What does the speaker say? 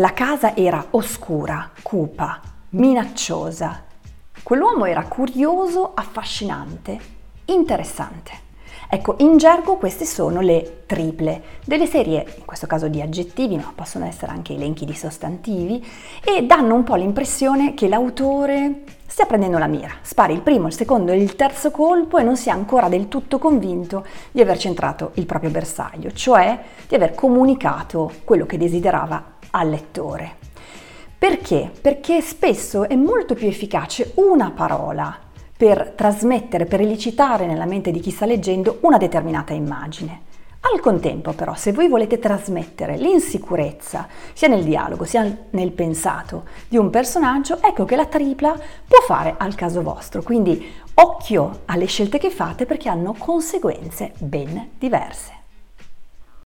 La casa era oscura, cupa, minacciosa. Quell'uomo era curioso, affascinante, interessante. Ecco, in gergo queste sono le triple, delle serie, in questo caso di aggettivi, ma possono essere anche elenchi di sostantivi, e danno un po' l'impressione che l'autore stia prendendo la mira, spari il primo, il secondo e il terzo colpo e non sia ancora del tutto convinto di aver centrato il proprio bersaglio, cioè di aver comunicato quello che desiderava al lettore. Perché? Perché spesso è molto più efficace una parola per trasmettere, per elicitare nella mente di chi sta leggendo una determinata immagine. Al contempo però, se voi volete trasmettere l'insicurezza, sia nel dialogo sia nel pensato di un personaggio, ecco che la tripla può fare al caso vostro. Quindi occhio alle scelte che fate perché hanno conseguenze ben diverse.